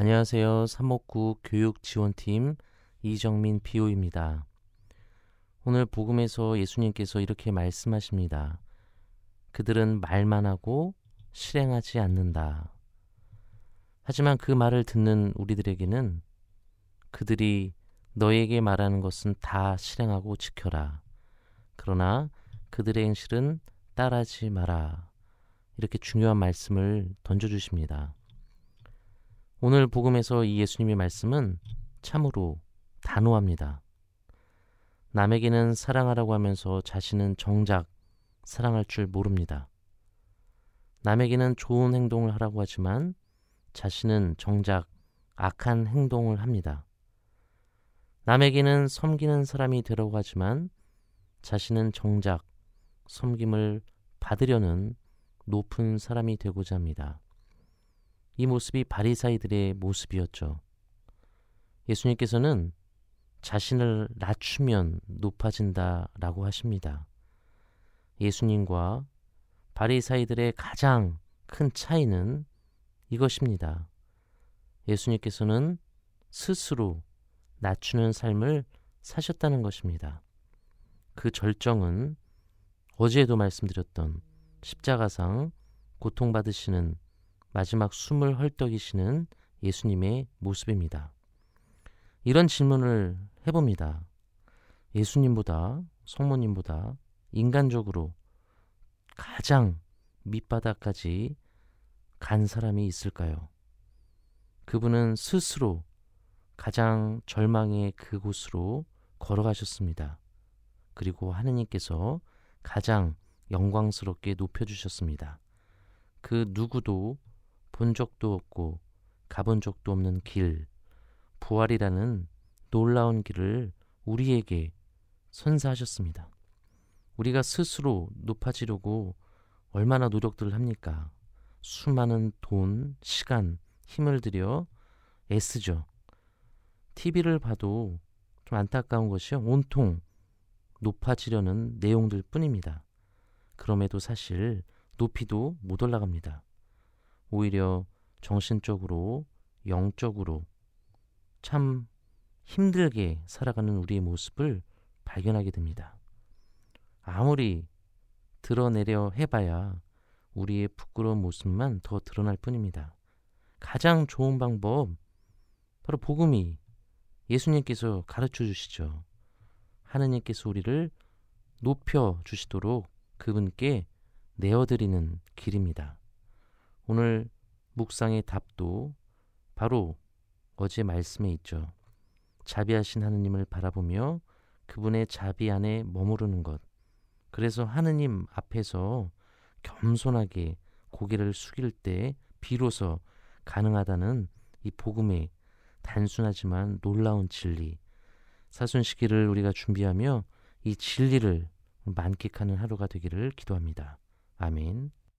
안녕하세요. 삼목구 교육지원팀 이정민 비오입니다. 오늘 복음에서 예수님께서 이렇게 말씀하십니다. 그들은 말만 하고 실행하지 않는다. 하지만 그 말을 듣는 우리들에게는 그들이 너에게 말하는 것은 다 실행하고 지켜라. 그러나 그들의 행실은 따라하지 마라. 이렇게 중요한 말씀을 던져주십니다. 오늘 복음에서 이 예수님의 말씀은 참으로 단호합니다. 남에게는 사랑하라고 하면서 자신은 정작 사랑할 줄 모릅니다. 남에게는 좋은 행동을 하라고 하지만 자신은 정작 악한 행동을 합니다. 남에게는 섬기는 사람이 되라고 하지만 자신은 정작 섬김을 받으려는 높은 사람이 되고자 합니다. 이 모습이 바리사이들의 모습이었죠. 예수님께서는 자신을 낮추면 높아진다라고 하십니다. 예수님과 바리사이들의 가장 큰 차이는 이것입니다. 예수님께서는 스스로 낮추는 삶을 사셨다는 것입니다. 그 절정은 어제에도 말씀드렸던 십자가상 고통받으시는 마지막 숨을 헐떡이시는 예수님의 모습입니다. 이런 질문을 해봅니다. 예수님보다 성모님보다 인간적으로 가장 밑바닥까지 간 사람이 있을까요? 그분은 스스로 가장 절망의 그곳으로 걸어가셨습니다. 그리고 하느님께서 가장 영광스럽게 높여주셨습니다. 그 누구도 본 적도 없고 가본 적도 없는 길, 부활이라는 놀라운 길을 우리에게 선사하셨습니다. 우리가 스스로 높아지려고 얼마나 노력들을 합니까? 수많은 돈, 시간, 힘을 들여 애쓰죠. TV를 봐도 좀 안타까운 것이요. 온통 높아지려는 내용들 뿐입니다. 그럼에도 사실 높이도 못 올라갑니다. 오히려 정신적으로, 영적으로 참 힘들게 살아가는 우리의 모습을 발견하게 됩니다. 아무리 드러내려 해봐야 우리의 부끄러운 모습만 더 드러날 뿐입니다. 가장 좋은 방법, 바로 복음이 예수님께서 가르쳐 주시죠. 하느님께서 우리를 높여 주시도록 그분께 내어드리는 길입니다. 오늘 묵상의 답도 바로 어제 말씀에 있죠. 자비하신 하느님을 바라보며 그분의 자비 안에 머무르는 것. 그래서 하느님 앞에서 겸손하게 고개를 숙일 때 비로소 가능하다는 이 복음의 단순하지만 놀라운 진리. 사순 시기를 우리가 준비하며 이 진리를 만끽하는 하루가 되기를 기도합니다. 아멘.